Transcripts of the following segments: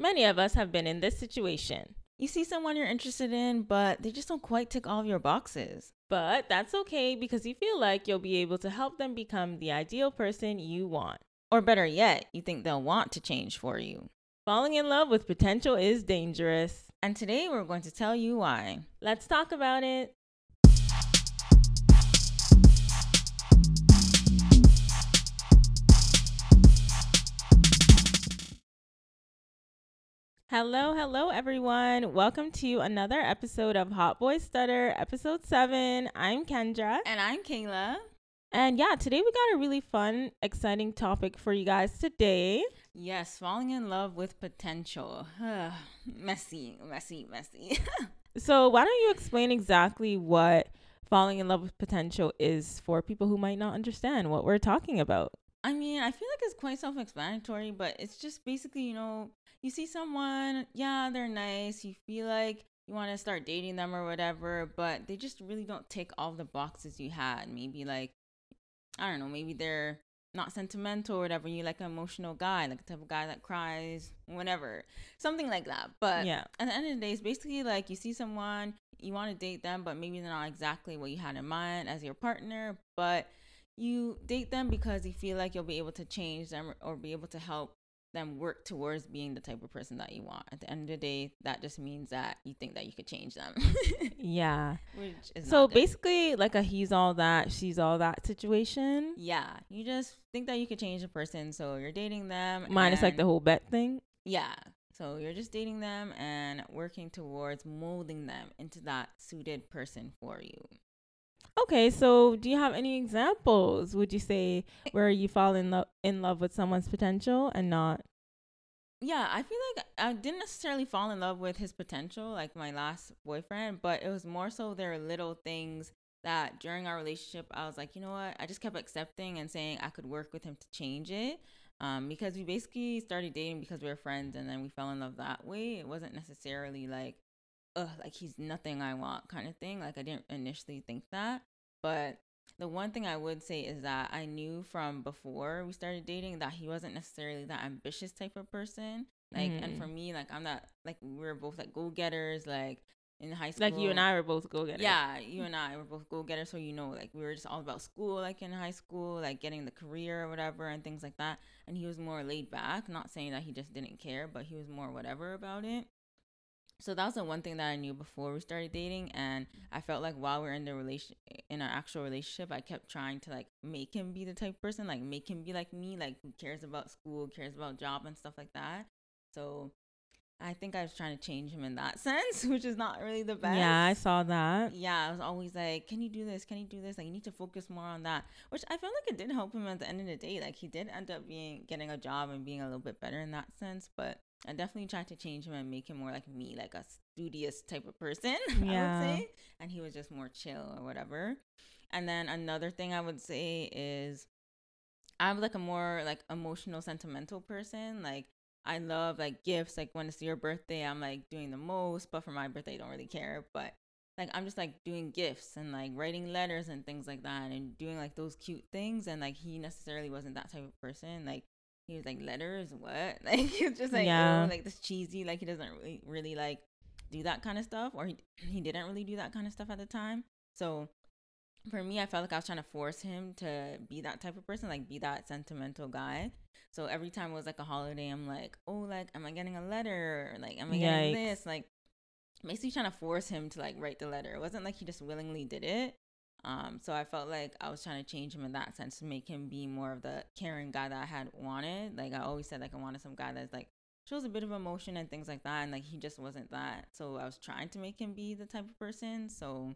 Many of us have been in this situation. You see someone you're interested in, but they just don't quite tick all of your boxes. But that's okay because you feel like you'll be able to help them become the ideal person you want. Or better yet, you think they'll want to change for you. Falling in love with potential is dangerous. And today we're going to tell you why. Let's talk about it. Hello, hello, everyone. Welcome to another episode of Hot Boy Stutter, episode seven. I'm Kendra. And I'm Kayla. And yeah, today we got a really fun, exciting topic for you guys today. Yes, falling in love with potential. messy, messy, messy. so, why don't you explain exactly what falling in love with potential is for people who might not understand what we're talking about? I mean, I feel like it's quite self explanatory, but it's just basically, you know, you see someone, yeah, they're nice, you feel like you want to start dating them or whatever, but they just really don't tick all the boxes you had. Maybe like, I don't know, maybe they're not sentimental or whatever. You like an emotional guy, like the type of guy that cries, whatever, something like that. But yeah, at the end of the day, it's basically like you see someone, you want to date them, but maybe they're not exactly what you had in mind as your partner, but you date them because you feel like you'll be able to change them or be able to help them work towards being the type of person that you want. At the end of the day, that just means that you think that you could change them. yeah. so basically like a he's all that, she's all that situation. Yeah. You just think that you could change a person, so you're dating them. Minus like the whole bet thing. Yeah. So you're just dating them and working towards molding them into that suited person for you. Okay, so do you have any examples? Would you say where you fall in love in love with someone's potential and not? Yeah, I feel like I didn't necessarily fall in love with his potential, like my last boyfriend, but it was more so there are little things that during our relationship I was like, you know what? I just kept accepting and saying I could work with him to change it. Um, because we basically started dating because we were friends and then we fell in love that way. It wasn't necessarily like ugh, like he's nothing I want kind of thing. Like I didn't initially think that. But the one thing I would say is that I knew from before we started dating that he wasn't necessarily that ambitious type of person. Like, mm-hmm. and for me, like, I'm not, like, we are both, like, go getters, like, in high school. Like, you and I were both go getters. Yeah, you and I were both go getters. So, you know, like, we were just all about school, like, in high school, like, getting the career or whatever and things like that. And he was more laid back. Not saying that he just didn't care, but he was more whatever about it so that was the one thing that I knew before we started dating, and I felt like while we are in the relation, in our actual relationship, I kept trying to like make him be the type of person, like make him be like me, like who cares about school, cares about job and stuff like that. So I think I was trying to change him in that sense, which is not really the best. Yeah, I saw that. Yeah, I was always like, "Can you do this? Can you do this? Like, you need to focus more on that." Which I felt like it did help him at the end of the day. Like, he did end up being getting a job and being a little bit better in that sense. But I definitely tried to change him and make him more like me, like a studious type of person. Yeah. I would say, and he was just more chill or whatever. And then another thing I would say is, I'm like a more like emotional, sentimental person. Like I love like gifts. Like when it's your birthday, I'm like doing the most. But for my birthday, I don't really care. But like I'm just like doing gifts and like writing letters and things like that and doing like those cute things. And like he necessarily wasn't that type of person. Like he was like letters what? Like he was just like yeah. oh like this cheesy like he doesn't really really like do that kind of stuff or he, he didn't really do that kind of stuff at the time. So for me i felt like i was trying to force him to be that type of person like be that sentimental guy. So every time it was like a holiday i'm like oh like am i getting a letter? Like am i getting Yikes. this like basically trying to force him to like write the letter. It wasn't like he just willingly did it um, so I felt like I was trying to change him in that sense to make him be more of the caring guy that I had wanted. Like I always said, like I wanted some guy that's like shows a bit of emotion and things like that, and like he just wasn't that. So I was trying to make him be the type of person. So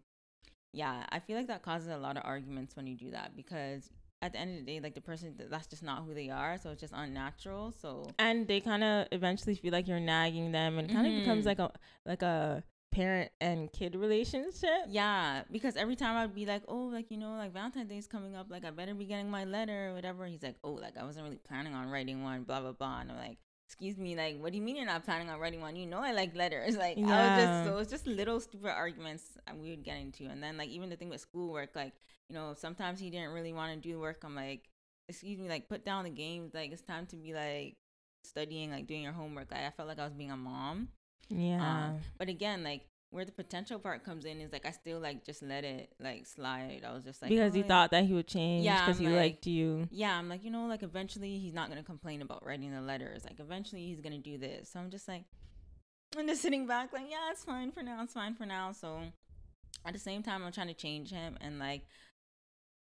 yeah, I feel like that causes a lot of arguments when you do that because at the end of the day, like the person that's just not who they are, so it's just unnatural. So and they kind of eventually feel like you're nagging them, and kind of mm-hmm. becomes like a like a parent and kid relationship. Yeah, because every time I'd be like, oh, like you know, like Valentine's Day is coming up, like I better be getting my letter or whatever. He's like, oh, like I wasn't really planning on writing one, blah blah blah. And I'm like, excuse me, like what do you mean you're not planning on writing one? You know I like letters. Like yeah. I was just so it's just little stupid arguments we would get into, and then like even the thing with schoolwork, like you know sometimes he didn't really want to do work. I'm like, excuse me, like put down the games. Like it's time to be like studying, like doing your homework. Like I felt like I was being a mom. Yeah. Um, but again, like where the potential part comes in is like I still like just let it like slide. I was just like because oh, you yeah. thought that he would change Yeah, because I'm he like- liked you. Yeah, I'm like, you know, like eventually he's not gonna complain about writing the letters. Like eventually he's gonna do this. So I'm just like, I'm just sitting back, like, yeah, it's fine for now. It's fine for now. So at the same time, I'm trying to change him, and like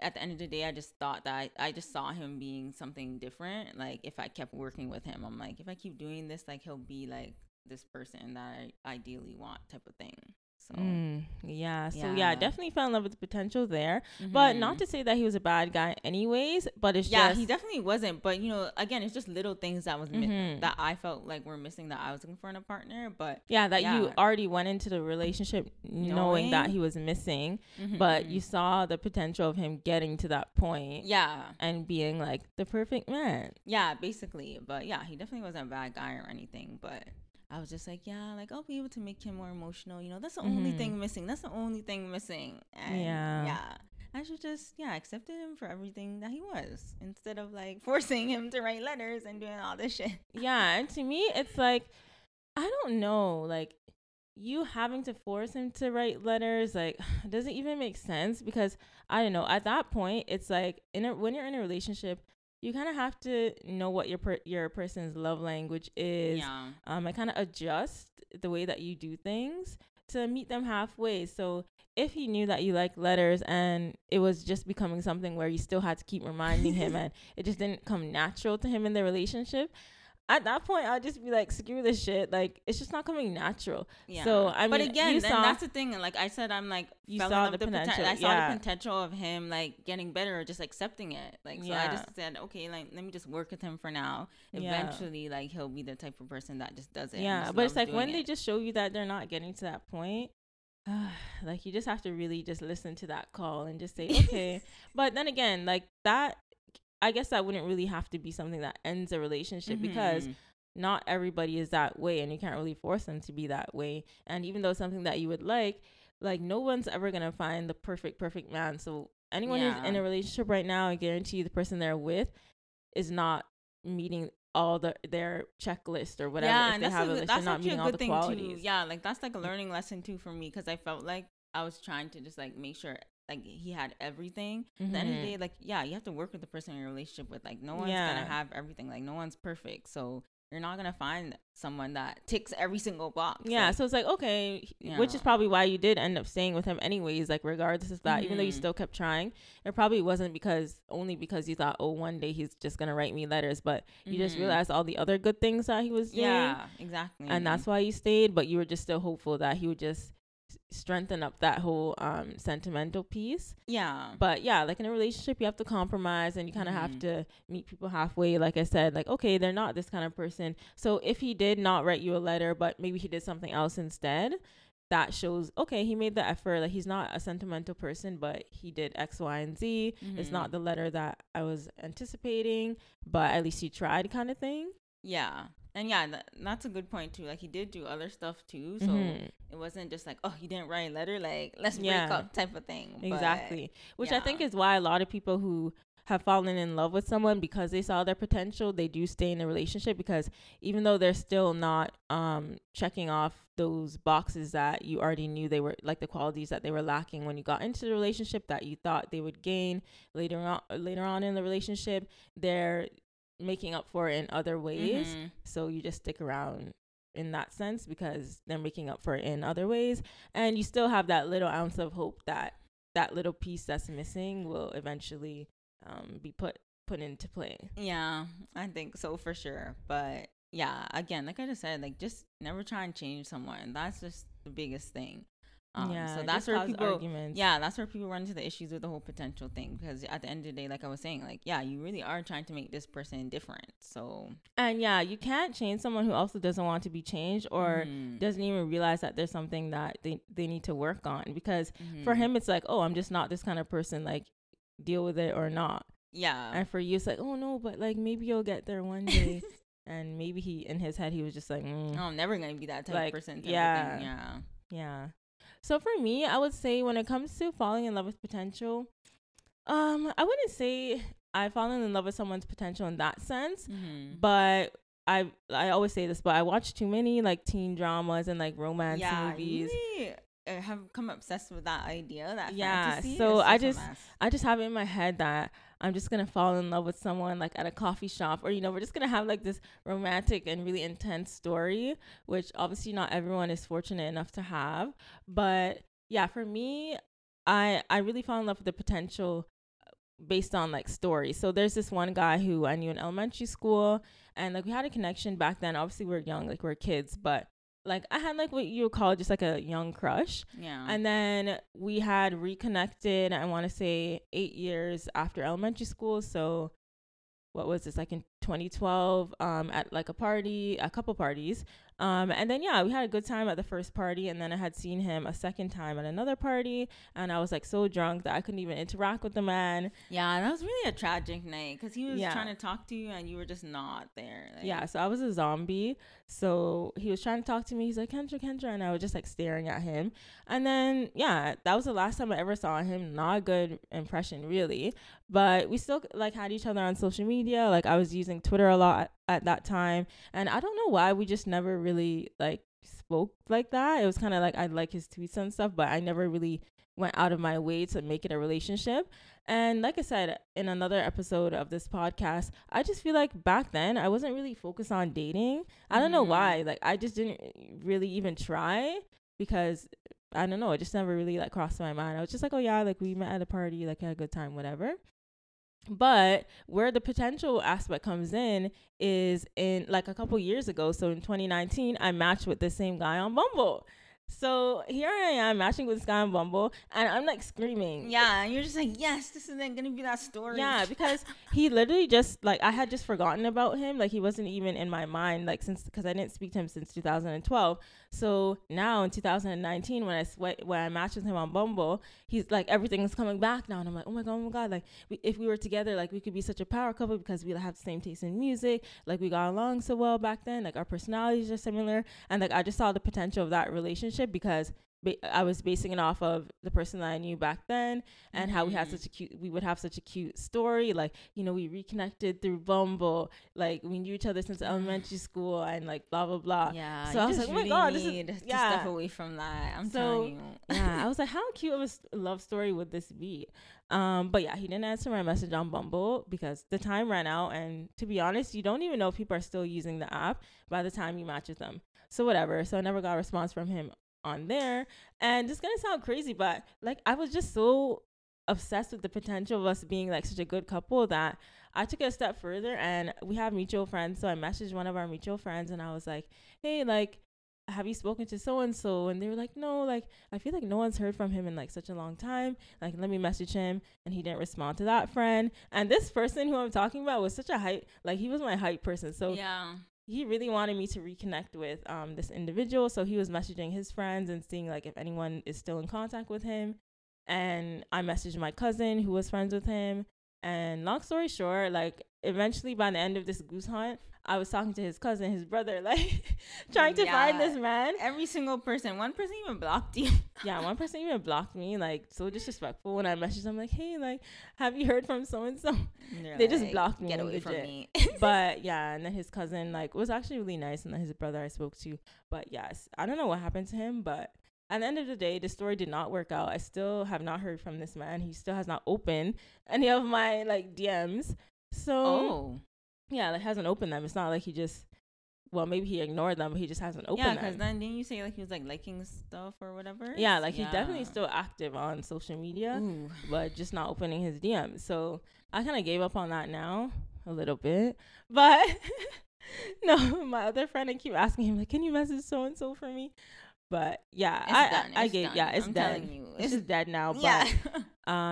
at the end of the day, I just thought that I, I just saw him being something different. Like if I kept working with him, I'm like, if I keep doing this, like he'll be like this person that I ideally want, type of thing. So, Mm, yeah. So yeah, Yeah. definitely fell in love with the potential there. But not Mhm. to say that he was a bad guy, anyways. But it's yeah, just he definitely wasn't. But you know, again, it's just little things that was mi- Mhm. that I felt like were missing that I was looking for in a partner. But yeah that you already went into the relationship knowing that he was missing, but you saw the potential of him getting to that point yeah, and being like the perfect man. yeah, basically. But yeah, he definitely wasn't a bad guy or anything. But I was just like, yeah, like I'll be able to make him more emotional. You know, that's the only Mhm. thing missing. That's the only thing missing. And Yeah. yeah. I should just yeah accepted him for everything that he was instead of like forcing him to write letters and doing all this shit. yeah and to me it's like i don't know like you having to force him to write letters like doesn't even make sense because i don't know at that point it's like in a, when you're in a relationship you kind of have to know what your per- your person's love language is Yeah. um and kind of adjust the way that you do things to meet them halfway so if he knew that you like letters and it was just becoming something where you still had to keep reminding him and it just didn't come natural to him in the relationship at that point I'll just be like screw this shit like it's just not coming natural Yeah. So, I mean, but again, you saw- that's the thing. Like I said, I'm like You saw love the with poten- potential, I saw yeah. the potential of him like getting better or just accepting it. Like so, I just said, okay, like let me just work with him for now. Yeah. Eventually, like he'll be the type of person that just does it. yeah but it's like when doing they just show you that they're not getting to that point like you just have to really just listen to that call and just say okay but then again like that i guess that wouldn't really have to be something that ends a relationship because Mhm. not everybody is that way and you can't really force them to be that way. And even though it's something that you would like like no one's ever gonna find the perfect perfect man. So anyone who's in a relationship right now i guarantee you the person they're with is not meeting all the their checklist or whatever. Yeah, if and they that's, have a, good- list that's not meeting a all the thing qualities. Too. Yeah, like that's like a learning lesson too for me because I felt like I was trying to just like make sure like he had everything. At the end of the day, like yeah, you have to work with the person in your relationship with. Like no one's Yeah. gonna have everything. Like no one's perfect, so you're not gonna find someone that ticks every single box. Yeah, Like, so it's like okay, h- which is probably why you did end up staying with him anyways. Like regardless of that, even though you Mhm. still kept trying, it probably wasn't because only because you thought, oh, one day he's just gonna write me letters, but you just Mhm. realized all the other good things that he was doing, yeah, exactly. and that's why you stayed. But you were just still hopeful that he would just strengthen up that whole um sentimental piece. yeah, But yeah, like in a relationship, you have to compromise and you kind of have Mhm. to meet people halfway. Like I said, like, okay, they're not this kind of person. So if he did not write you a letter, but maybe he did something else instead, that shows, okay, he made the effort. Like he's not a sentimental person, but he did X, Y, and Z. It's Mhm. not the letter that I was anticipating, but at least he tried kind of thing. yeah, and yeah, that, that's a good point too. Like he did do other stuff too, so Mhm. it wasn't just like oh he didn't write a letter, like let's Yeah. break up type of thing. But, Exactly. Which I think is why a lot of people who have fallen in love with someone because they saw their potential, they do stay in a relationship because even though they're still not um checking off those boxes that you already knew they were like the qualities that they were lacking when you got into the relationship that you thought they would gain later on later on in the relationship, they're making up for it in other ways. Mhm. So you just stick around in that sense because they're making up for it in other ways. And you still have that little ounce of hope that that little piece that's missing will eventually um, be put put into play. Yeah, I think so for sure. But yeah, again, like I just said, like just never try and change someone. That's just the biggest thing. Um, yeah, so that's where people. arguments. Yeah, that's where people run into the issues with the whole potential thing because at the end of the day, like I was saying, like yeah, you really are trying to make this person different. So and yeah, you can't change someone who also doesn't want to be changed or Mhm. doesn't even realize that there's something that they they need to work on because for Mhm. him it's like, oh, I'm just not this kind of person. Like, deal with it or not. yeah, And for you, it's like, oh no, but like maybe you'll get there one day. and maybe he in his head he was just like, mm, no, I'm never gonna be that type Like, of person. Type yeah. of thing. yeah, yeah. So for me, I would say when it comes to falling in love with potential, um, I wouldn't say I've fallen in love with someone's potential in that sense, Mhm. but I I always say this, but I watch too many like teen dramas and like romance yeah, movies. Uh, have come obsessed with that idea. That Yeah, so i just-. I just have it in my head that I'm just gonna fall in love with someone like at a coffee shop, or you know, we're just gonna have like this romantic and really intense story, which obviously not everyone is fortunate enough to have. But yeah, for me, I I really fell in love with the potential uh, based on like stories. So there's this one guy who I knew in elementary school, and like we had a connection back then. Obviously, we are young, like we are kids, but like I had like what you would call just like a young crush. yeah. And then we had reconnected, I want to say eight years after elementary school. So, what was this, like in 2012, um, at like a party, a couple parties. Um, and then, yeah, we had a good time at the first party. And then I had seen him a second time at another party. And I was like so drunk that I couldn't even interact with the man. yeah, that was really a tragic night because he was Yeah. trying to talk to you and you were just not there. Like, Yeah, so I was a zombie. So he was trying to talk to me. He's like, Kendra, Kendra. And I was just like staring at him. And then, yeah, that was the last time I ever saw him. Not a good impression, really. But we still like had each other on social media. Like I was using Twitter a lot at that time. And I don't know why we just never really like spoke like that. It was kind of like I'd like his tweets and stuff, but I never really went out of my way to make it a relationship. And like I said in another episode of this podcast, I just feel like back then I wasn't really focused on dating. I don't know Mhm. why. Like I just didn't really even try because I don't know, it just never really like crossed my mind. I was just like, oh yeah, like we met at a party, like had a good time, whatever. But where the potential aspect comes in is in like a couple years ago. So in 2019, I matched with the same guy on Bumble. So here I am matching with this guy on Bumble, and I'm like screaming. Yeah, and you're just like, yes, this is then gonna be that story. Yeah, because he literally just like I had just forgotten about him. Like he wasn't even in my mind. Like since because I didn't speak to him since 2012. So now in 2019, when I sweat when I matched with him on Bumble, he's like everything is coming back now, and I'm like, oh my god, oh my god, like we, if we were together, like we could be such a power couple because we have the same taste in music. Like we got along so well back then. Like our personalities are similar, and like I just saw the potential of that relationship because. ba- I was basing it off of the person that I knew back then, and how we had Mhm. such a cute we would have such a cute story like you know we reconnected through bumble like we knew each other since elementary school and like blah blah blah Yeah. So I was like, oh my really God, this is- to yeah. step away from that. I'm So, telling you. yeah i was like how cute of a love story would this be um but yeah he didn't answer my message on bumble because the time ran out and to be honest you don't even know if people are still using the app by the time you match with them so whatever so i never got a response from him on there and it's gonna sound crazy but like i was just so obsessed with the potential of us being like such a good couple that I took it a step further and we have mutual friends. So I messaged one of our mutual friends and I was like, Hey, like, have you spoken to so and so? And they were like, No, like I feel like no one's heard from him in like such a long time. Like, let me message him and he didn't respond to that friend. And this person who I'm talking about was such a hype like he was my hype person. So yeah. He really wanted me to reconnect with um this individual. So he was messaging his friends and seeing like if anyone is still in contact with him. And i messaged my cousin who was friends with him. And long story short like eventually by the end of this goose hunt i was talking to his cousin his brother like trying to find this man Every single person. One person even blocked you. yeah one person even blocked me like so disrespectful when i messaged them like hey like have you heard from so and so They're just blocked me, Get away from me. but yeah, and then his cousin like was actually really nice, and then his brother I spoke to. But yes, I don't know what happened to him, but at the end of the day, the story did not work out. I still have not heard from this man. He still has not opened any of my like DMs. So oh. Yeah, like hasn't opened them. It's not like he just well, maybe he ignored them, but he just hasn't opened Yeah, them. because then didn't you say like he was like liking stuff or whatever? yeah, like he's definitely still active on social media. Ooh. but just not opening his DMs. So I kind of gave up on that now a little bit. But no, my other friend, I keep asking him like, "Can you message so and so for me?" But yeah, It's I done, I, I it's gave done. yeah, it's I'm dead. you, It's just dead now. But yeah.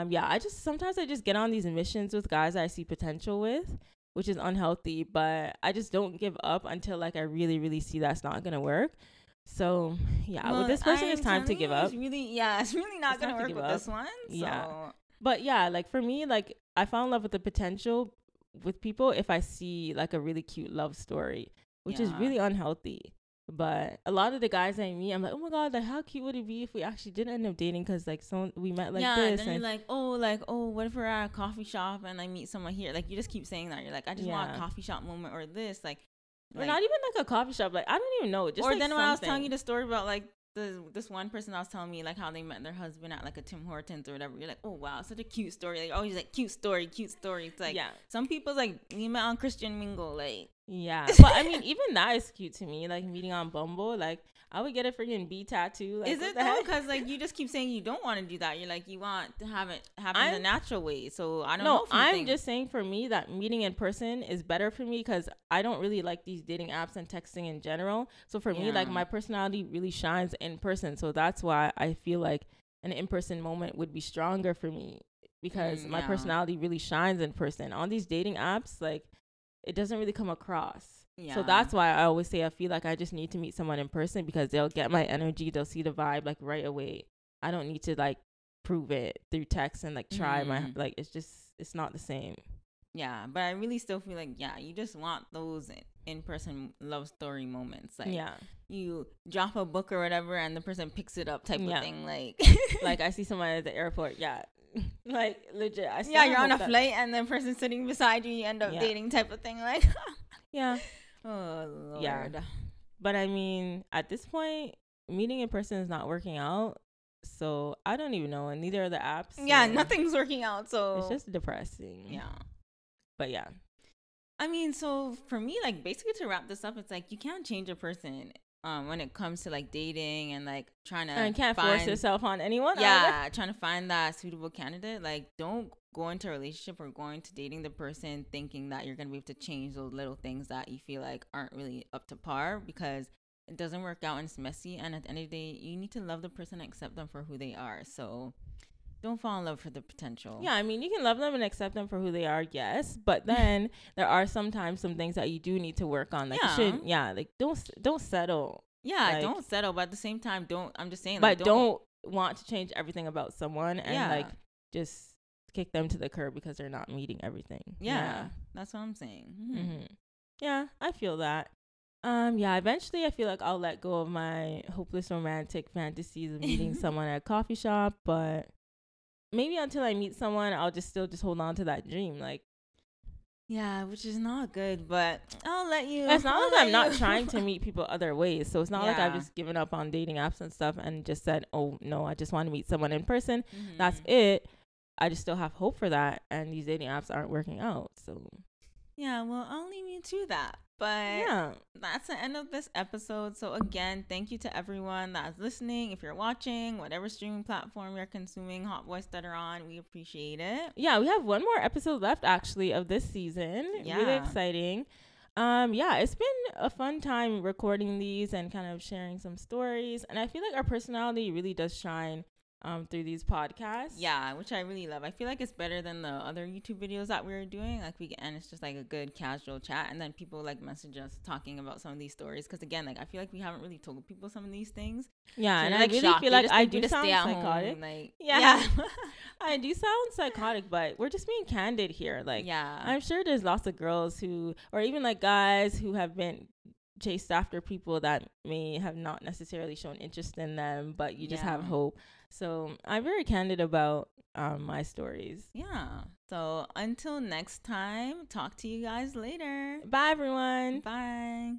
um, yeah, I just sometimes I just get on these missions with guys I see potential with, which is unhealthy. But I just don't give up until like I really really see that's not gonna work. So yeah, Well, with this person, I'm it's time to give up. Really, yeah, it's really not It's gonna work with up. this one. Yeah. So. But yeah, like for me, like I fell in love with the potential with people if I see like a really cute love story, which is really unhealthy. But a lot of the guys I meet, I'm like, oh my god, like how cute would it be if we actually did end up dating? Because like so we met like yeah, this, then you're and like, oh, like, oh, what if we're at a coffee shop and I meet someone here? Like, you just keep saying that. You're like, I just want a coffee shop moment or this. Like, or Like- not even like a coffee shop. Like I don't even know. Just or like then when I was telling you the story about like the this one person I was telling me like how they met their husband at like a Tim Hortons or whatever. You're like, oh wow, such a cute story. Like always like cute story, cute story. It's like yeah, some people's like we met on Christian Mingle. Like yeah. But I mean, even that is cute to me. Like meeting on Bumble, like I would get a freaking B tattoo. Like, is it though? Because like you just keep saying you don't want to do that. You're like you want to have it happen the I'm- natural way. So I don't know. No, if I'm think- just saying for me that meeting in person is better for me because I don't really like these dating apps and texting in general. So for me, like my personality really shines in person. So that's why I feel like an in person moment would be stronger for me because Mm, my yeah. personality really shines in person. On these dating apps, like it doesn't really come across. Yeah. So that's why I always say I feel like I just need to meet someone in person because they'll get my energy, they'll see the vibe like right away. I don't need to like prove it through text and like try my Mhm. like it's just it's not the same. Yeah, but I really still feel like yeah, you just want those in person love story moments. Like yeah. you drop a book or whatever and the person picks it up type Yeah. of thing. Like like I see someone at the airport, yeah. like legit. I yeah, you're on a flight and the person sitting beside you, you end up Yeah. dating type of thing. Like Yeah. oh lord. Yeah. But I mean, at this point, meeting in person is not working out. So I don't even know, and neither are the apps. Yeah, so nothing's working out. So It's just depressing. yeah. But yeah. I mean, so for me, like basically to wrap this up, it's like you can't change a person um when it comes to like dating and like trying to And can't find, force yourself on anyone. either. yeah trying to find that suitable candidate like don't go into a relationship or going to dating the person thinking that you're gonna be able to change those little things that you feel like aren't really up to par because it doesn't work out and it's messy and at the end of the day you need to love the person and accept them for who they are so don't fall in love for the potential Yeah, I mean, you can love them and accept them for who they are, yes. But then there are sometimes some things that you do need to work on. Like you should, yeah, like don't don't settle, yeah Like- don't settle but at the same time don't i'm just saying but like, don't, want to change everything about someone and Yeah. like just kick them to the curb because they're not meeting everything. yeah, that's what i'm saying Yeah. Mhm. hmm Yeah, I feel that. Um, yeah, eventually I feel like I'll let go of my hopeless romantic fantasies of meeting someone at a coffee shop, but maybe until I meet someone, I'll just still just hold on to that dream. Like yeah which is not good but i'll let you it's not I'll like I'm not trying to meet people other ways. So it's not like I've just given up on dating apps and stuff and just said, "Oh no, I just want to meet someone in person." That's Mhm. it. I just still have hope for that, and these dating apps aren't working out. So Yeah, well, I'll leave you to that. But yeah, that's the end of this episode. So again, thank you to everyone that's listening. If you're watching, whatever streaming platform you're consuming Hot Boy Stutter on, we appreciate it. yeah, we have one more episode left actually of this season. Yeah. Really exciting. Um, yeah, it's been a fun time recording these and kind of sharing some stories. And I feel like our personality really does shine um through these podcasts. Yeah, which I really love. I feel like it's better than the other YouTube videos that we were doing. Like we and it's just like a good casual chat, and then people like message us talking about some of these stories. Because again, like I feel like we haven't really told people some of these things. Yeah, So and they're, I really shocked. feel like I do sound stay at home, psychotic. Like Yeah. I do sound psychotic, but we're just being candid here. Like, yeah. I'm sure there's lots of girls who, or even like guys who have been chased after people that may have not necessarily shown interest in them, but you just have hope. So I'm very candid about um, my stories. Yeah. So until next time, talk to you guys later. Bye, everyone. Bye.